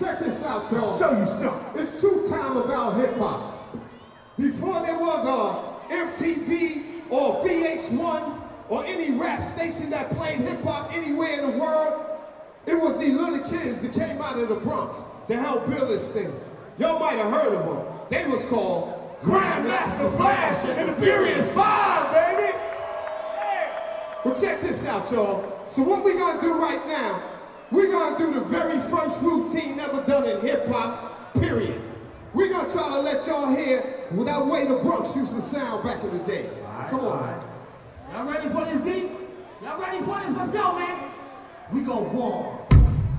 Check this out, y'all. Show you something. It's true time about hip hop. Before there was a MTV or VH1 or any rap station that played hip hop anywhere in the world, it was these little kids that came out of the Bronx that helped build this thing. Y'all might have heard of them. They was called Grandmaster Flash and the Furious Five, baby. Well, check this out, y'all. So what we gonna do right now, we're gonna do the very first routine ever done in hip hop, period. We're gonna try to let y'all hear that way the Bronx used to sound back in the days. Come on. Y'all ready for this deep? Y'all ready for this? Let's go, man. We go one,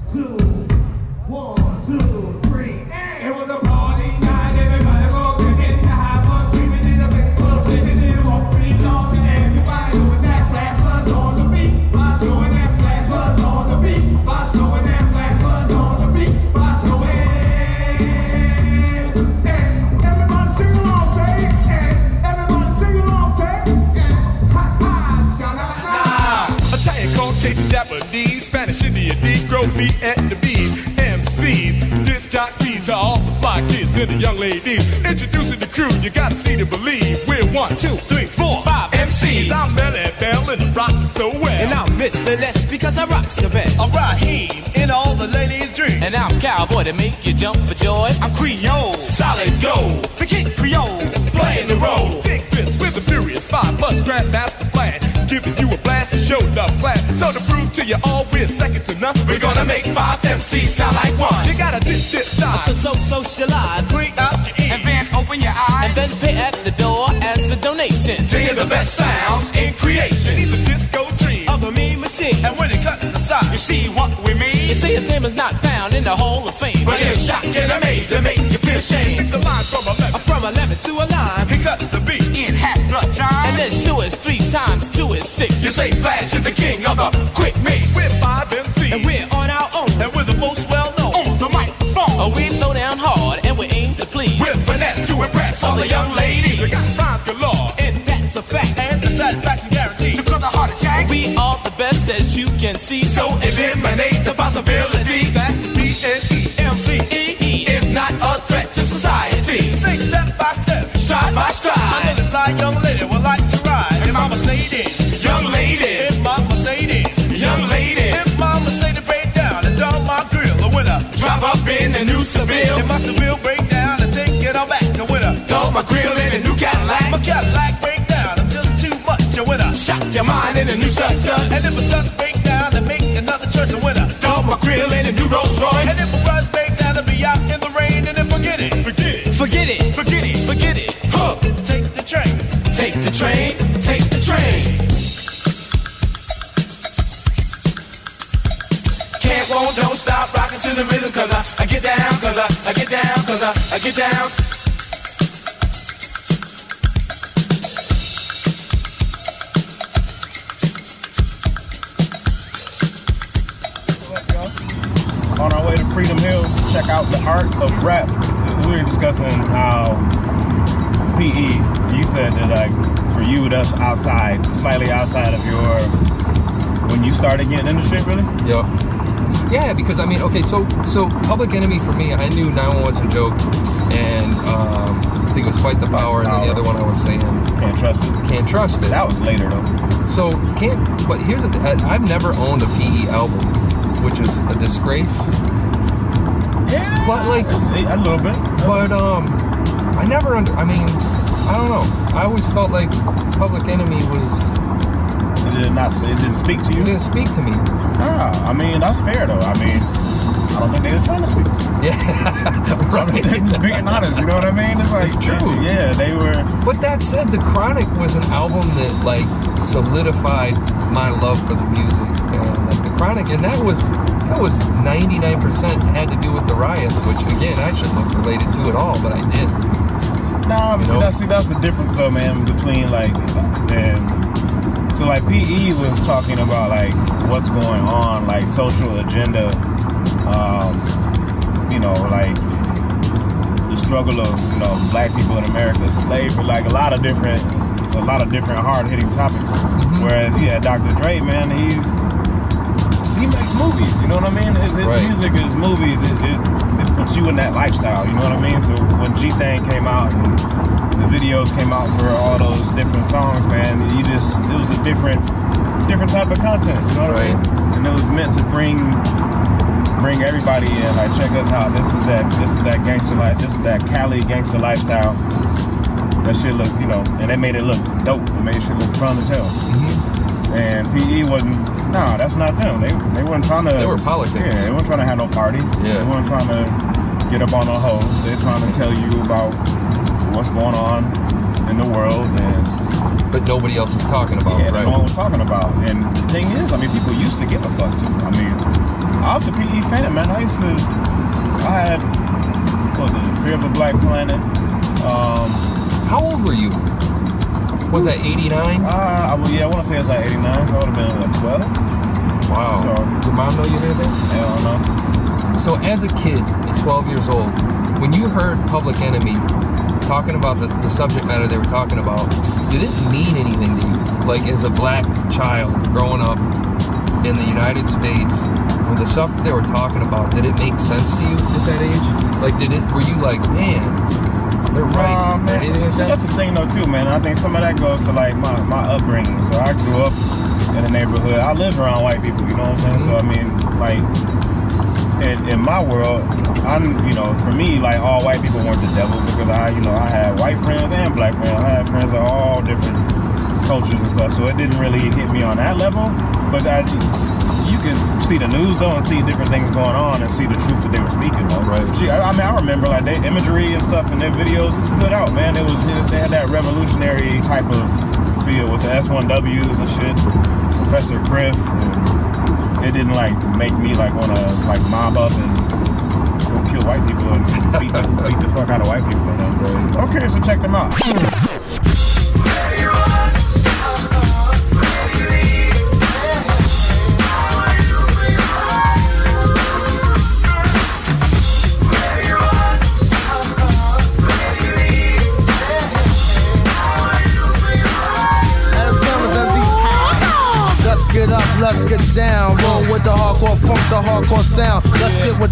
two, one, two, Vietnamese, MCs, disc jockeys to all the fly kids and the young ladies. Introducing the crew, you gotta see to believe. We're one, two, three, four, five MCs. I'm Melle Mel and I'm rocking so well. And I'm Miss Celeste because I rocks the best. I'm Raheem in all the ladies' dream. And I'm cowboy to make you jump for joy. I'm Creole, solid gold. The King Creole, playing the role. Dig this with the Furious Five must Grandmaster Flash. Giving you a blast and show enough class. So to prove to you all we're second to none, we're gonna make five MCs sound like one. You gotta dip, dip, dive. So, so socialize. Bring out your ears. And then open your eyes. And then pay at the door as a donation. to hear the best sounds in creation. He's a disco dream. Of a mean machine. And when it cuts to the side, you see what we mean. You see, his name is not found in the Hall of Fame. But it's shocking, and amaze make you feel shame. Times two is six. you say Flash is the king of the quick mix. We're five MCs. And we're on our own. and we're the most well known on the microphone. Oh, we throw down hard and we aim to please. With finesse to impress all the young ladies. We got rhymes galore And that's a fact. and the satisfaction guaranteed. To cut the heart attack. We are the best as you can see. so eliminate the possibility that the B-N-E-M-C-E in the new Seville, if my Seville break down and take it on back, or when I dump my grill in a new Cadillac, my Cadillac break down, I'm just too much, and when I shock your mind in a new Stut Stut, and if a Stut's break down, then make another choice, and when I dump my grill in a new Rolls Royce, and if a Russ break down, I'll be out in the rain, and then forget it, forget it, Forget it. forget it, Forget it. huh, take the train, take the train, take the train. Can't, won't, don't stop rocking to the rhythm Cause I, I, I get down, cause I, I get down on our way to Freedom Hill, check out the art of rap. We were discussing how PE. You said that like for you that's outside, slightly outside of your when you started getting into shit, really. Yeah. Yeah, because I mean, okay, so so Public Enemy for me, I knew 911's a joke, and um, I think it was Fight the Power, and then the other one I was saying Can't trust it. Can't Trust It. That was later though. So can't. But here's the thing: I've never owned a PE album, which is a disgrace. Yeah, But, like- a little bit. But um, I never under. I mean, I don't know. I always felt like Public Enemy was. It did not. It didn't speak to you. It didn't speak to me. Ah, I mean that's fair though. I mean, I don't think they were trying to speak to. Yeah, I mean, they just being honest. You know what I mean? It's like It's true. Yeah, they were. But that said, The Chronic was an album that like solidified my love for the music, and like The Chronic, and that was that was 99% had to do with the riots, which again I shouldn't have related to at all, but I did. No, obviously You know? that's see, that's the difference though, man, between like and so like PE was talking about like what's going on, like social agenda, um, you know, like the struggle of you know black people in America, slavery, like a lot of different, a lot of different hard hitting topics. Whereas yeah, Dr. Dre, man, he's he makes movies. You know what I mean? His, his Right. music, is movies, it, it, puts you in that lifestyle. You know what I mean? So when G Thang came out and the videos came out for all those different songs, man, you just it was a different different type of content. You know what I mean? And it was meant to bring bring everybody in. Like check us out. This is that this is that gangster life. This is that Cali gangster lifestyle. That shit looked, you know, and they made it look dope. It made shit look fun as hell. Mm-hmm. And PE wasn't. Nah, that's not them. They they weren't trying to. They were politics. Yeah, they weren't trying to have no parties. Yeah. They weren't trying to get up on no hoes. They're trying to tell you about what's going on in the world and But nobody else is talking about yeah, right? no one was talking about. And the thing is, I mean, people used to give a fuck too. I mean, I was a PE fan, man. I used to. I had what was it Fear of the Black Planet. Um, How old were you? Was that 89? uh, I, well, yeah, I want to say it's like '89. So I would have been what 12. Wow. So- Your mom know you heard that? Hell no. So as a kid at 12 years old, when you heard Public Enemy talking about the, the subject matter they were talking about, did it mean anything to you? Like as a black child growing up in the United States, with the stuff that they were talking about, did it make sense to you at that age? Like did it were you like, man, they're right. Man, like that's the thing though too, man. I think some of that goes to like my, my upbringing. So I grew up in a neighborhood. I live around white people. You know what I'm saying? So mm-hmm. I mean, like in, in my world, I'm you know for me like all white people weren't the devil because I you know I had white friends and black friends. I had friends of all different cultures and stuff. So it didn't really hit me on that level. But I, you can see the news though and see different things going on and see the truth that they were speaking though. Right. She, I, I mean, I remember like their imagery and stuff in their videos. It stood out, man. It was they had that revolutionary type of feel with the S1Ws and shit. Professor Griff. And it didn't like make me like want to like mob up and go kill white people and beat the, beat the fuck out of white people. And. Okay, so check them out.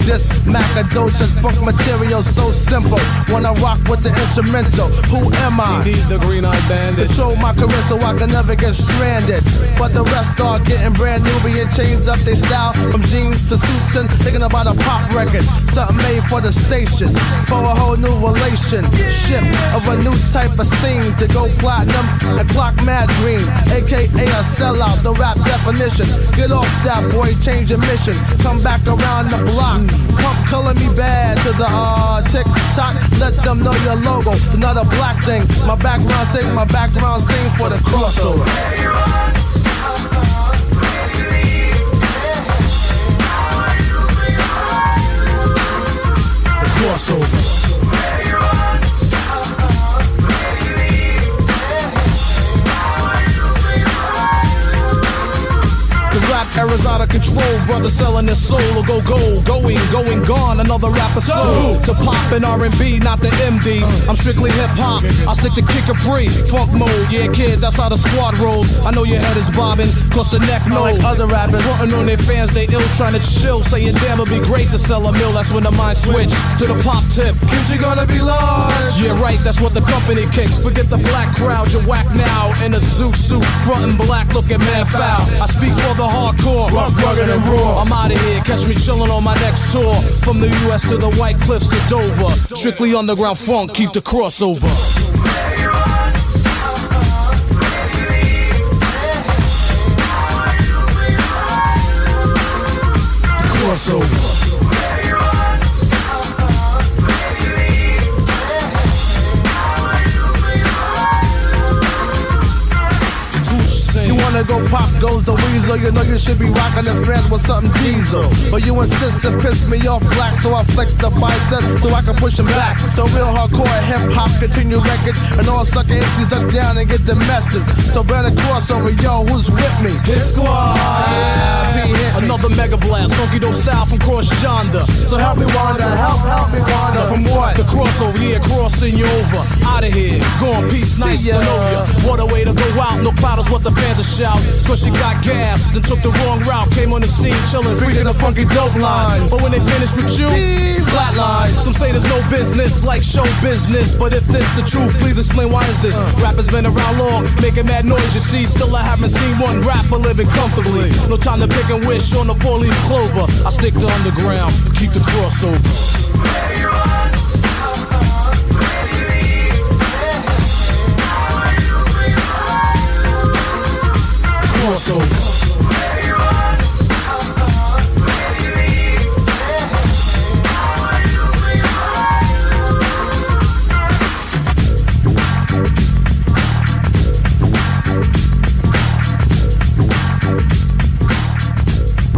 This Macadocious funk material so simple. When I rock with the instrumental, who am I? Indeed, the green-eyed bandit. Control my career so I can never get stranded. But the rest are getting brand new, being changed up their style from jeans to suits and thinking about a pop record. Something made for the stations, for a whole new relationship of a new type of scene to go platinum and clock mad green, aka a sellout. The rap definition. Get off that boy, change your mission. Come back around the block. Pump Color Me Badd to the uh, tick tock. Let them know your logo. another black thing. My background sing, my background sing for the crossover. Out of control, brother selling his soul or go gold, going, going, gone. Another rapper soul to pop and R&B, not the MD. I'm strictly hip hop. I stick to kick it free, funk mode. Yeah, kid, that's how the squad rolls. I know your head is bobbing, cause the neck knows. Like other rappers, frontin' on their fans, they ill trying to chill, saying damn it'd be great to sell a mill. That's when the mind switch to the pop tip. Kids, you gonna be large. Yeah, right. That's what the company kicks. Forget the black crowd, you're whack now in a zoot suit, frontin' black, looking man foul. I speak for the hardcore, rugged, and raw. I'm out of here, catch me chillin' on my next tour. From the US to the White Cliffs of Dover. Strictly underground funk, keep the crossover. Crossover. Wanna go pop goes the weasel. You know you should be rocking the friends with something diesel. But you insist to piss me off black, so I flex the bicep so I can push them back. So real hardcore hip hop continue records, and all sucker MCs duck down and get the message. So a crossover, yo, who's with me? Hit squad. Yeah. Another mega blast, funky dope style from cross yonder. So help me wander, help, help me wander. From what? The crossover, yeah, crossing you over. Out of here, gone, peace, See nice ya. What a way to go out, no clouders, what the fans will shout. Cause she got gas, then took the wrong route. Came on the scene, chillin', freaking a funky dope line. But when they finished with you, flatline. Some say there's no business like show business. But if this the truth, please explain why is this? Uh. Rappers been around long, making mad noise, you see. Still, I haven't seen one rapper living comfortably. No time to pick and wish on the four leaf clover. I stick to underground, keep the crossover. Crossover.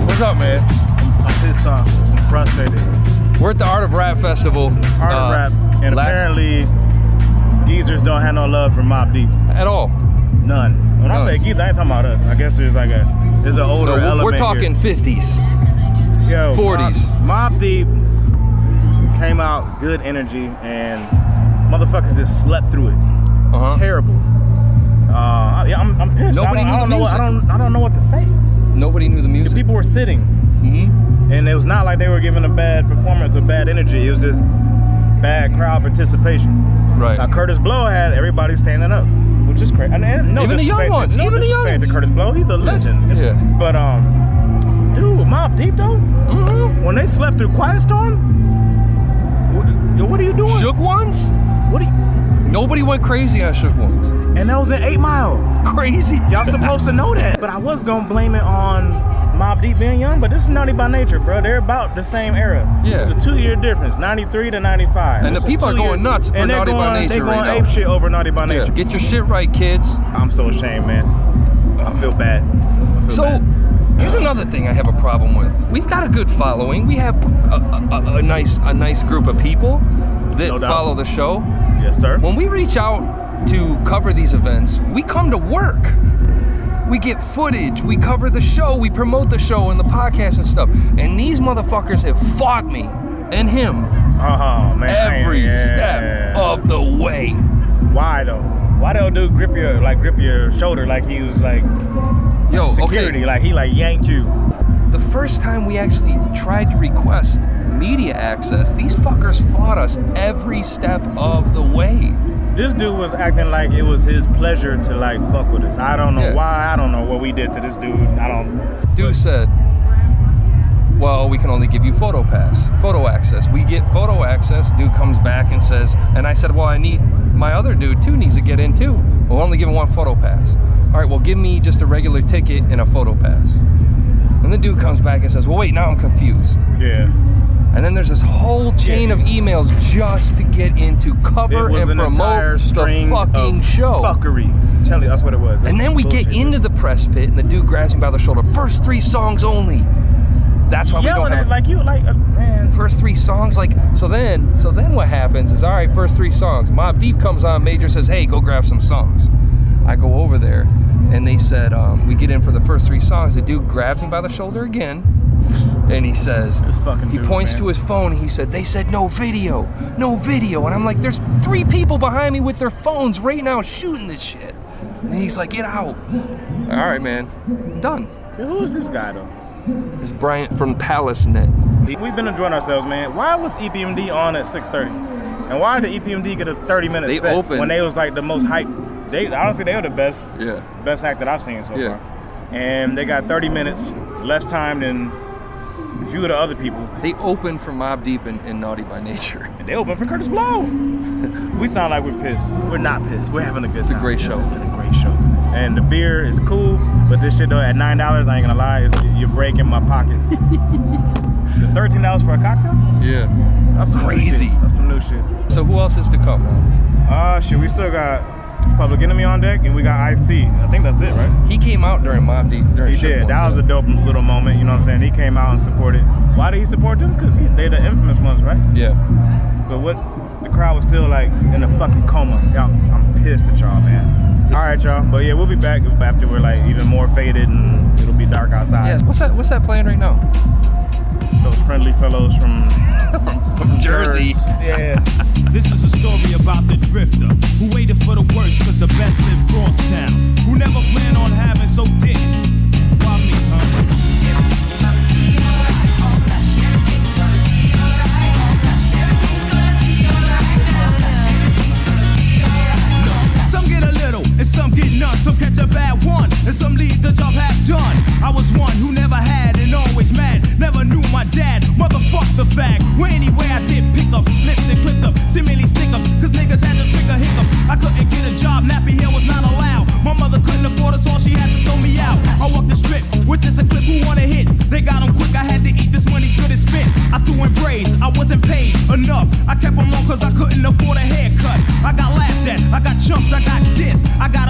What's up, man? I'm pissed off. I'm frustrated. We're at the Art of Rap Festival. Art of uh, rap. And last- apparently, geezers don't have no love for Mobb Deep. At all. None. When I say geezers, I ain't talking about us. I guess there's like a there's an older No, we're- element we're talking here. 50s. Yo, 40s. Mob, Mobb Deep came out good energy and motherfuckers just slept through it. Uh-huh. Terrible. Uh, yeah, I'm, I'm pissed. Nobody I don't, I don't the know. What, I don't. I don't know what to say. Nobody knew the The music. people were sitting, hmm and it was not like they were giving a bad performance or bad energy. It was just bad crowd participation. Right. Now Kurtis Blow had everybody standing up, which is crazy. And, and no Even the young ones, No even the young ones. to Kurtis Blow, he's a legend. Yeah. But um, dude, Mobb Deep though, hmm when they slept through Quiet Storm, what, yo, what are you doing? Shook ones? What are you? Nobody went crazy on Shook ones. And that was an Eight Mile. Crazy. Y'all supposed to know that. But I was gonna blame it on Mobb Deep being young, but this is Naughty by Nature, bro. They're about the same era. Yeah. It's a two-year difference, 93 to 95. And the It's people are going nuts for Naughty by going, Nature They're going right ape now. shit over Naughty by Yeah. Nature. Get your shit right, kids. I'm so ashamed, man. I feel bad. I feel So bad. here's another thing I have a problem with. We've got a good following. We have a, a, a, a nice a nice group of people that No follow the show. yes, sir. When we reach out to cover these events, we come to work. We get footage, we cover the show, we promote the show and the podcast and stuff. And these motherfuckers have fought me and him Oh man. every yeah. step of the way. Why though? Why the old dude grip your like grip your shoulder like he was like Yo, security, okay. like he like yanked you. The first time we actually tried to request media access, these fuckers fought us every step of the way. This dude was acting like it was his pleasure to like fuck with us. I don't know Yeah. why. I don't know what we did to this dude. I don't. Dude said, well, we can only give you photo pass, photo access. We get photo access. Dude comes back and says, and I said, well, I need my other dude too needs to get in too. We'll only giving one photo pass. All right, well, give me just a regular ticket and a photo pass. And the dude comes back and says, well, wait, now I'm confused. Yeah. And then there's this whole chain Yeah. of emails just to get into cover and an promote the fucking show. fuckery. Tell you, that's what it was. And then we get into the press pit, and the dude grabs me by the shoulder. First three songs only. That's why we don't have like you like uh, man. first three songs. Like so, then so then what happens is all right. First three songs. Mobb Deep comes on. Major says, "Hey, go grab some songs." I go over there, and they said um, we get in for the first three songs. The dude grabs me by the shoulder again, and he says, he dude, points man. to his phone. He said, "They said no video, no video," and I'm like, "There's three people behind me with their phones right now shooting this shit." And he's like, "Get out!" All right, man, done. Yo, Who is this guy though? It's Bryant from Palace Net. We've been enjoying ourselves, man. Why was EPMD on at 6:30? And why did EPMD get a 30 minute They set opened- when they was like the most hype? They honestly they were the best Yeah. best act that I've seen so Yeah. far. And they got 30 minutes less time than few of the other people. They opened for Mobb Deep and, and Naughty by Nature. And they opened for Kurtis Blow. we sound like we're pissed. We're not pissed. We're having a good It's a great This show. has been a great show. And the beer is cool, but this shit though at nine dollars, I ain't gonna lie, is you're breaking my pockets. the thirteen dollars for a cocktail? Yeah. That's Crazy. That's some new shit. So who else is to come? Uh shit, we still got Public Enemy on deck and we got Ice T. I think that's it, right? He came out during Mobb Deep. During He Shook did. Ones, That was a dope little moment, you know what I'm saying? He came out and supported. Why did he support them? Because they're the infamous ones, right? Yeah. But what the crowd was still like in a fucking coma. Y'all, I'm pissed at y'all, man. All right, y'all. But yeah, we'll be back after we're like even more faded and it'll be dark outside. Yes. What's that? What's that playing right now? Those friendly fellows from From from Jersey. Yeah. This is a story about the drifter who waited for the worst cause the best lived cross town. Who never planned on having so dick. and some get none. Some catch a bad one, and some leave the job half done. I was one who never had and always mad. Never knew my dad, motherfuck the fact. Where anyway I did pick up, lips and clip up, simile stick ups, cause niggas had to trigger hiccups. I couldn't get a job, nappy hair was not allowed. My mother couldn't afford us all, she had to throw me out. I walked the strip, with just a clip who wanna hit. They got them quick, I had to eat this money's good as spent. I threw in braids, I wasn't paid enough. I kept them on cause I I got chumped, I got dissed. I got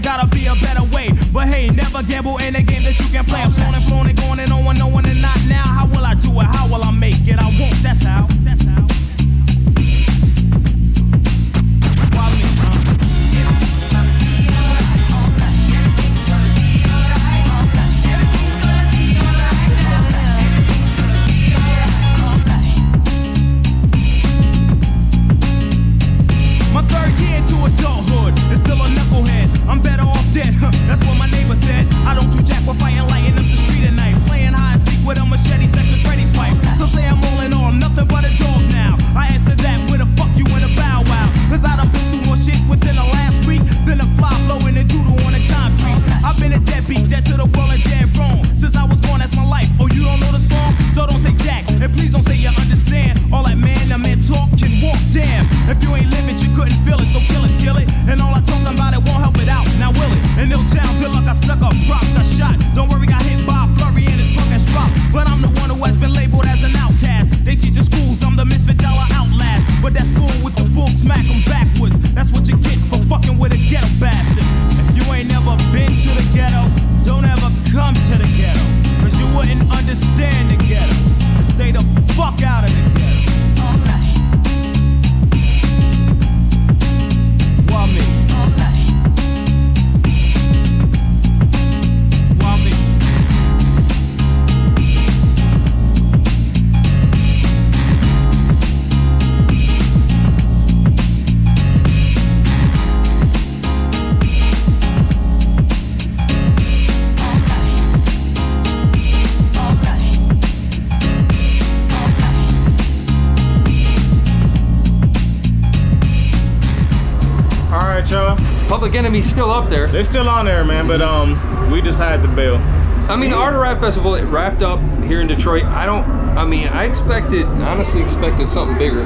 gotta be a better way. But hey, never gamble in a game that you can play. Public Enemy's still up there. They're still on there, man. But um, we decided to bail. I mean, the Art of Rap Festival it wrapped up here in Detroit. I don't. I mean, I expected, honestly, expected something bigger.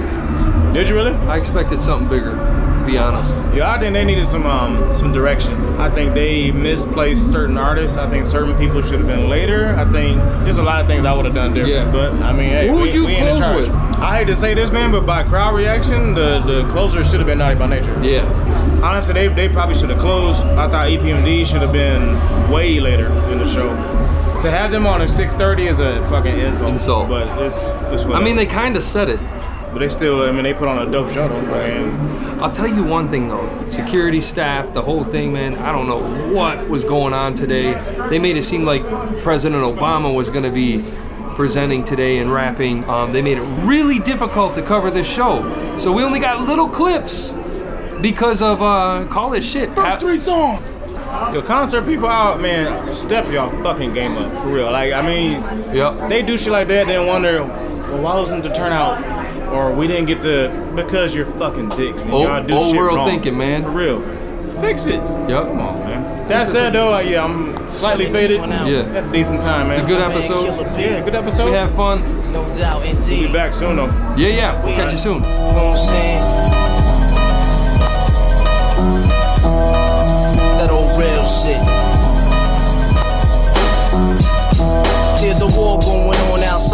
Did you really? I expected something bigger. To be honest. Yeah, I think they needed some um some direction. I think they misplaced certain artists. I think certain people should have been later. I think there's a lot of things I would have done different. Yeah. But I mean, hey, Who we, you we in charge. with? I hate to say this, man, but by crowd reaction, the the closer should have been Naughty by Nature. Yeah. Honestly, they, they probably should have closed. I thought EPMD should have been way later in the show. To have them on at 6:30 is a fucking insult. Insult. But it's it's I mean, they kind of said it. but they still. I mean, they put on a dope show. Mean, I'll tell you one thing though. Security staff, the whole thing, man. I don't know what was going on today. They made it seem like President Obama was going to be presenting today and rapping. Um, they made it really difficult to cover this show. So we only got little clips because of uh, call it shit. First Three songs. Yo, concert people out, man, step y'all fucking game up for real. Like, I mean, Yep. they do shit like that, then wonder, well, why wasn't the turnout? Or we didn't get to because you're fucking dicks and Old- y'all do old shit world wrong. thinking, man. For real, fix it. Yep. Come on, man. That said, though, uh, yeah, I'm slightly faded. Yeah. Had a decent time, man. It's a good episode. Yeah, good episode. We had fun. No doubt, indeed. We'll be back soon though. Yeah, yeah. We'll catch you soon.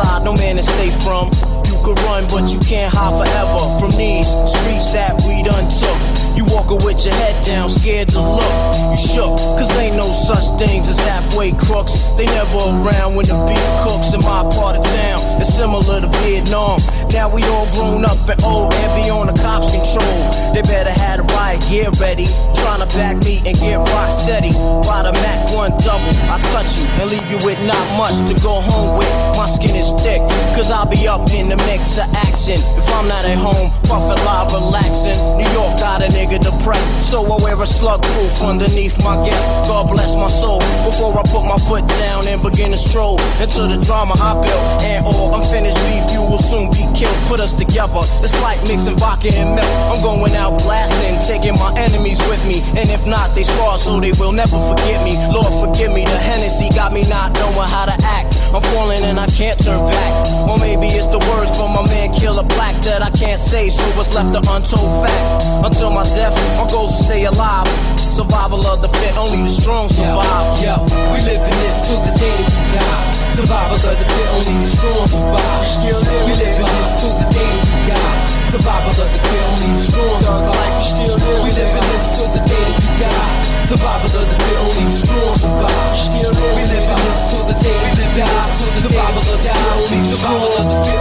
No man is safe from. You could run, but you can't hide forever from these streets that we done took. You walking with your head down, scared to look. You shook, cause ain't no such things as halfway crooks. They never around when the beef cooks in my part of town. It's similar to Vietnam. Now we all grown up and old and be on the cops' control. They better have the riot gear ready. Trying to back me and get rock steady. By the Mac 1 double, I touch you and leave you with not much to go home with. My skin is thick, cause I'll be up in the mix of action. If I'm not at home, puffin' live, relaxing. New York got a nigga depressed, so I wear a slug proof underneath my guest. God bless my soul. Before I put my foot down and begin to stroll into the drama I built. And all unfinished beef, you will soon be killed. Put us together, it's like mixing vodka and milk. I'm going out blasting, taking my enemies with me. And if not, they scar so they will never forget me. Lord, forgive me. The Hennessy got me not knowing how to act. I'm falling and I can't turn back. Or maybe it's the words from my man Killa Black that I can't say, so what's left an untold fact. Until my death, my stay alive. Survival of the fit, only the strong survive. Yo, we live in this till the day that we die. Survival of the fit, only the strong survive. Still live, we live in this till the day that we die. Survival of the only strong survive. Still live, we live in this till the day that we die. Survival of the only strong survive. Still live, we live in this till the day that we die. Survival of the only strong.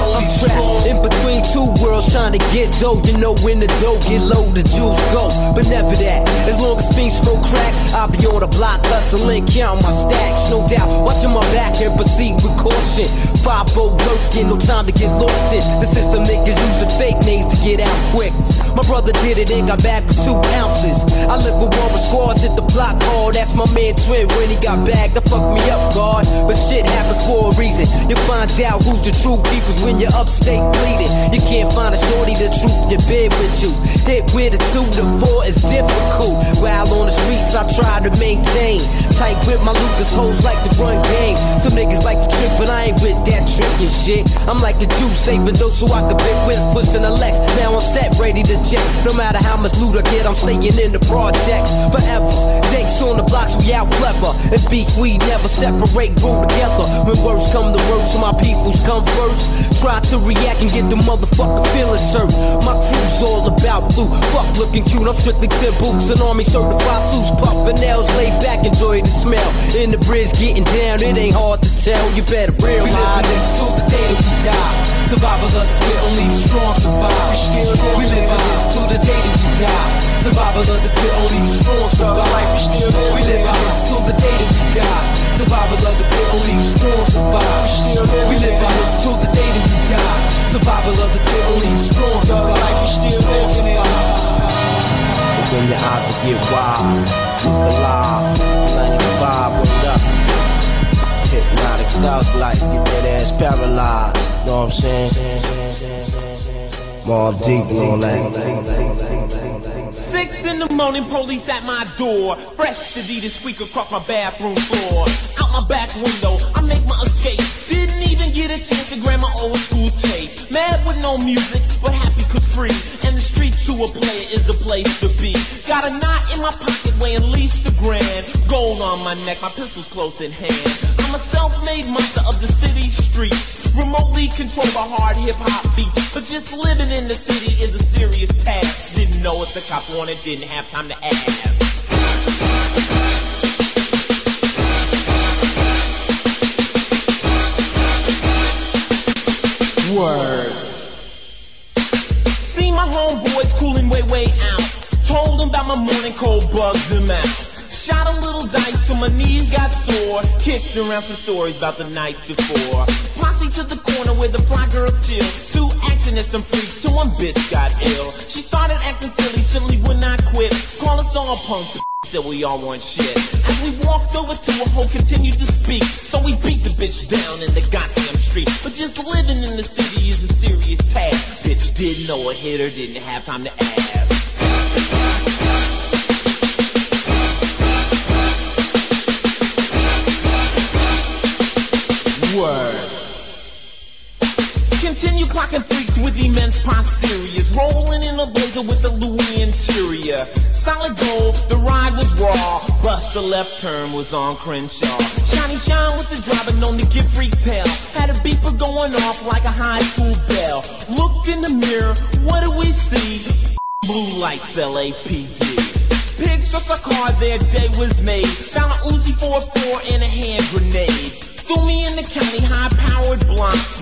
In between two worlds trying to get dough, you know when the dough get low, the juice go. But never that. As long as fiends smoke crack, I'll be on the block hustling, counting my stacks. No doubt, watching my back and proceed with caution. Five four working, no time to get lost in. The system niggas using fake names to get out quick. My brother did it and got back with two ounces. I live with one with squads, hit the block hard. That's my man Twin when he got back. That fucked me up, God. But shit happens for a reason. You find out who's the true peoples when you're upstate bleeding. You can't find a shorty the truth your bed with you. Hit with a two to four is difficult. While on the streets, I try to maintain. Tight with my Lucas hoes like to run game. Some niggas like to trick, but I ain't with that tricking shit. I'm like a Jew, saving those so I can bit with pushing a Lex. Now I'm set, ready to check. No matter how much loot I get, I'm staying in the projects forever. Thanks on the blocks, we out clever. And beef, we never separate, grow together. When words come to worst, my peoples come first. Try to react and get the motherfucker feeling served. My crew's all about blue. Fuck looking cute, I'm strictly 10 boots and army certified suits. Puffin' nails, laid back, enjoy the smell. In the bridge, getting down, it ain't hard to tell. You better realize We live this till the day that we die. Survival of the fit, only the strong survive. We live in this till the day that we die. Survival of the fit, only the strong survive. We live in this till the day that we die. Survival of the fit, only the strong survive. We live in this till the day that we die. Survival of the fit, only the strong survive. Open your eyes to get wise. Look alive. 95, word up. Hypnotic thug life. Get that ass paralyzed. Know what I'm saying? More deep and all that. Six in the morning, police at my door. Fresh Adidas squeak across my bathroom floor. Out my back window, I make my escape. Even get a chance to grab my old school tape. Mad with no music, but happy cause free. And the streets to a player is the place to be. Got a knot in my pocket weighing least a grand. Gold on my neck, my pistol's close in hand. I'm a self-made monster of the city streets. Remotely controlled by hard hip-hop beats. But just living in the city is a serious task. Didn't know if the cop wanted, didn't have time to ask. Word. See my homeboys cooling way, way out. Told them about my morning cold bugs them out. Shot a little dice till my knees got sore. Kicked around some stories about the night before. Posse to the corner where the fly girl chill. Two action and freaks till one bitch got ill. She started acting silly, simply would all punk. Said we all want shit. As we walked over to her, hoe continued to speak. So we beat the bitch down in the goddamn street. But just living in the city is a serious task. Bitch didn't know a hitter, didn't have time to ask. Word. You clocking freaks with immense posteriors, rolling in a blazer with a Louis interior. Solid gold, the ride was raw. Bust the left turn was on Crenshaw. Shiny shine with the driver known to give freaks hell. Had a beeper going off like a high school bell. Looked in the mirror, what do we see? Blue lights, LAPD. Pigs shook a car, their day was made. Found a Uzi 4-4 and a hand grenade. Threw me in the county.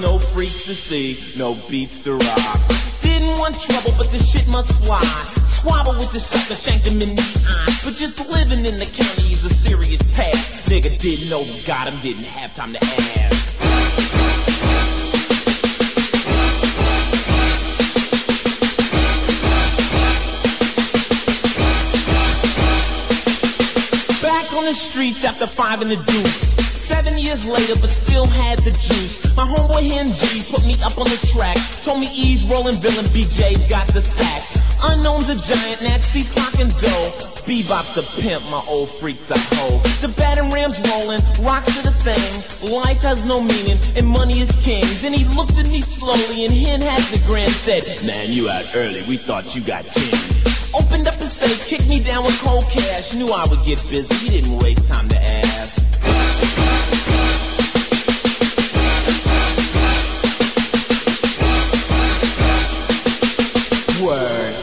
No freaks to see, no beats to rock. Didn't want trouble, but this shit must fly. Squabble with the sucker, shanked him in the eye. But just living in the county is a serious task. Nigga didn't know who got him, didn't have time to ask. Streets after five in the deuce. Seven years later, but still had the juice. My homeboy Hen G put me up on the track. Told me E's rolling villain, BJ's got the sack. Unknown's a giant, Nazi's clocking dough. Bebop's a pimp, my old freaks a hoe. The batting ram's rolling, rocks are the thing. Life has no meaning, and money is king. Then he looked at me slowly, and Hen had the grin. Said, Man, you out early, we thought you got 10. Opened up his safe, kicked me down with cold cash. Knew I would get busy, he didn't waste time to ask. Word.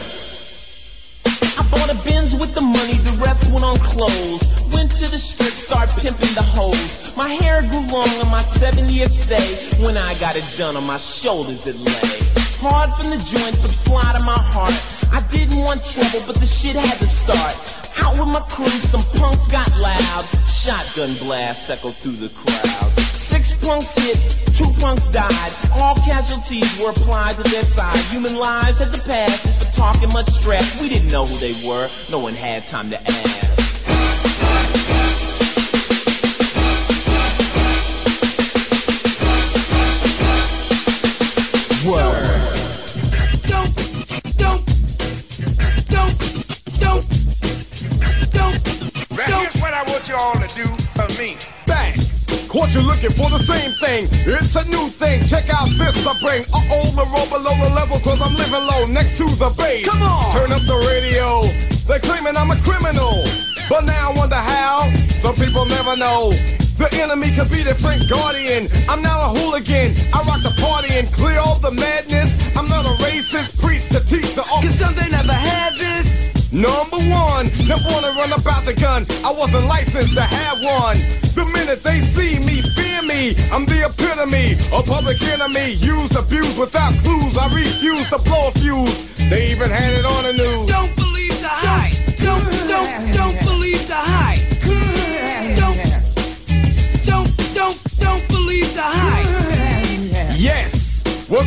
I bought a Benz with the money, the rest went on clothes. Went to the strip, start pimping the hoes. My hair grew long on my seven year stay. I got it done on my shoulders, it lay. Hard from the joints, but fly to my heart. I didn't want trouble, but the shit had to start. Out with my crew, some punks got loud. Shotgun blast echoed through the crowd. Six punks hit, two punks died. All casualties were applied to their side. Human lives had to pass just for talking much stress. We didn't know who they were, no one had time to ask. For the same thing. It's a new thing. Check out this I bring. Uh oh, the roll below the level, cause I'm living low next to the base. Come on! Turn up the radio. They're claiming I'm a criminal. But now I wonder how. Some people never know. The enemy could be their friend guardian. I'm now a hooligan. I rock the party and clear all the madness. I'm not a racist. Preach to teach the Cause some they never had this. Number one, never wanna run about the gun. I wasn't licensed to have one. The minute they see me, fear me. I'm the epitome, a public enemy. Used, abused without clues. I refuse to blow a fuse. They even had it on the news. Don't believe the hype. Don't, don't, don't believe the hype.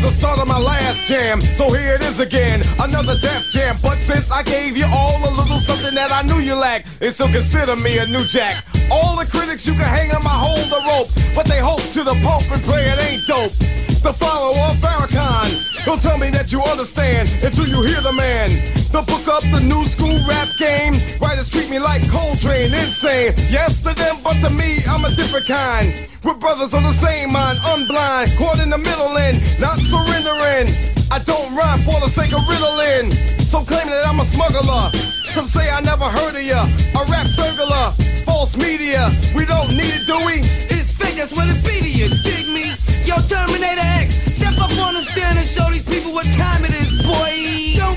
The start of my last jam. So here it is again, another death jam. But since I gave you all a little something that I knew you lacked, they still consider me a new jack. All the critics you can hang on my hold the rope, but they hope to the pope and pray it ain't dope. The follower of Farrakhan, don't tell me that you understand until you hear the man. The book up the new school rap game. Writers treat me like Coltrane, insane. Yes to them, but to me, I'm a different kind. We're brothers of the same mind, unblind, caught in the middle and not surrendering. I don't rhyme for the sake of riddling. So claim that I'm a smuggler. Some say I never heard of ya. A rap burglar, false media. We don't need it, do we? It's fake, that's what it be to you, dig me? Yo, Terminator X, step up on the stand and show these people what time it is, boy. Don't,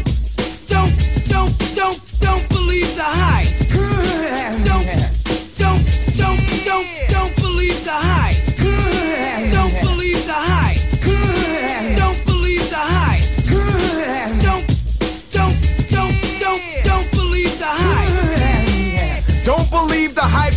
don't, don't, don't, don't believe the hype.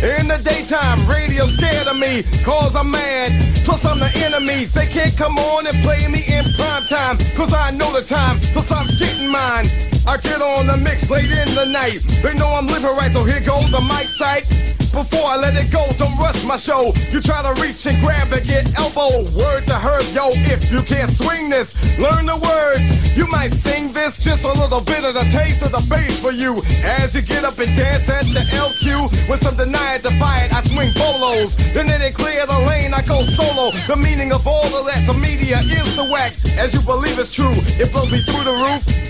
In the daytime, radio scared of me, cause I'm mad. Plus I'm the enemy. They can't come on and play me in prime time, cause I know the time, plus I'm getting mine. I get on the mix late in the night. They know I'm living right, so here goes the mic sight. Before I let it go, don't rush my show. You try to reach and grab and get elbow. Word to herb, yo, if you can't swing this, learn the words. You might sing this, just a little bit of the taste of the bass for you. As you get up and dance at the LQ, with some deny it, defy it, I swing bolos. Then they clear the lane, I go solo. The meaning of all of that, the media is the whack. As you believe it's true, it blows me through the roof.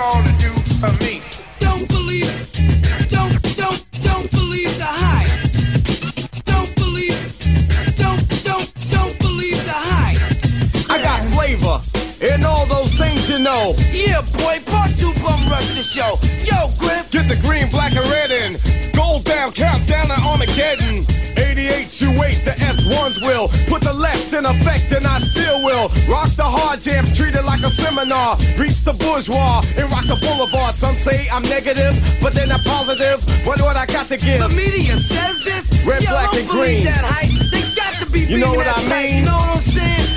All to do for me. Don't believe, don't, don't, don't believe the hype. Don't believe, don't, don't, don't believe the hype. I got flavor and all those things you know. Yeah, boy, part two bum rush the show. Yo, Griff. Get the green, black, and red in. Gold down, countdown to Armageddon. 88 you wait, the S1s will. Put the left in effect, and I still will. Rock the hard jams, treat it like a seminar. Reach the bourgeois and rock the boulevard. Some say I'm negative, but they're not positive. What what I got to give? The media says this. Red, Yo, black, and green. that hype. They got to be You know what I mean? You know what I'm saying?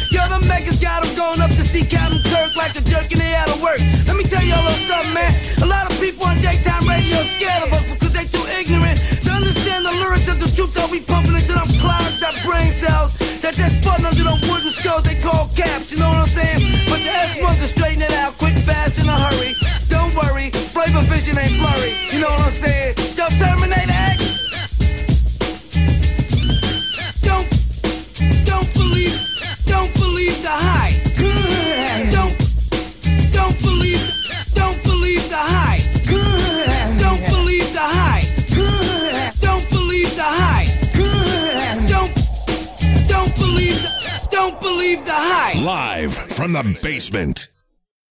The megas got them going up to see Captain Kirk like a jerk and they out of work. Let me tell y'all a little something, man. A lot of people on daytime radio scared of us because they too ignorant to understand the lyrics of the truth that we pumping into them clouds, that brain cells, that they're spun under them wooden skulls they call caps, you know what I'm saying? But the S1s are straighten it out quick, fast, in a hurry. Don't worry, flavor vision ain't blurry, you know what I'm saying? Yo, Terminator X. Live from the basement.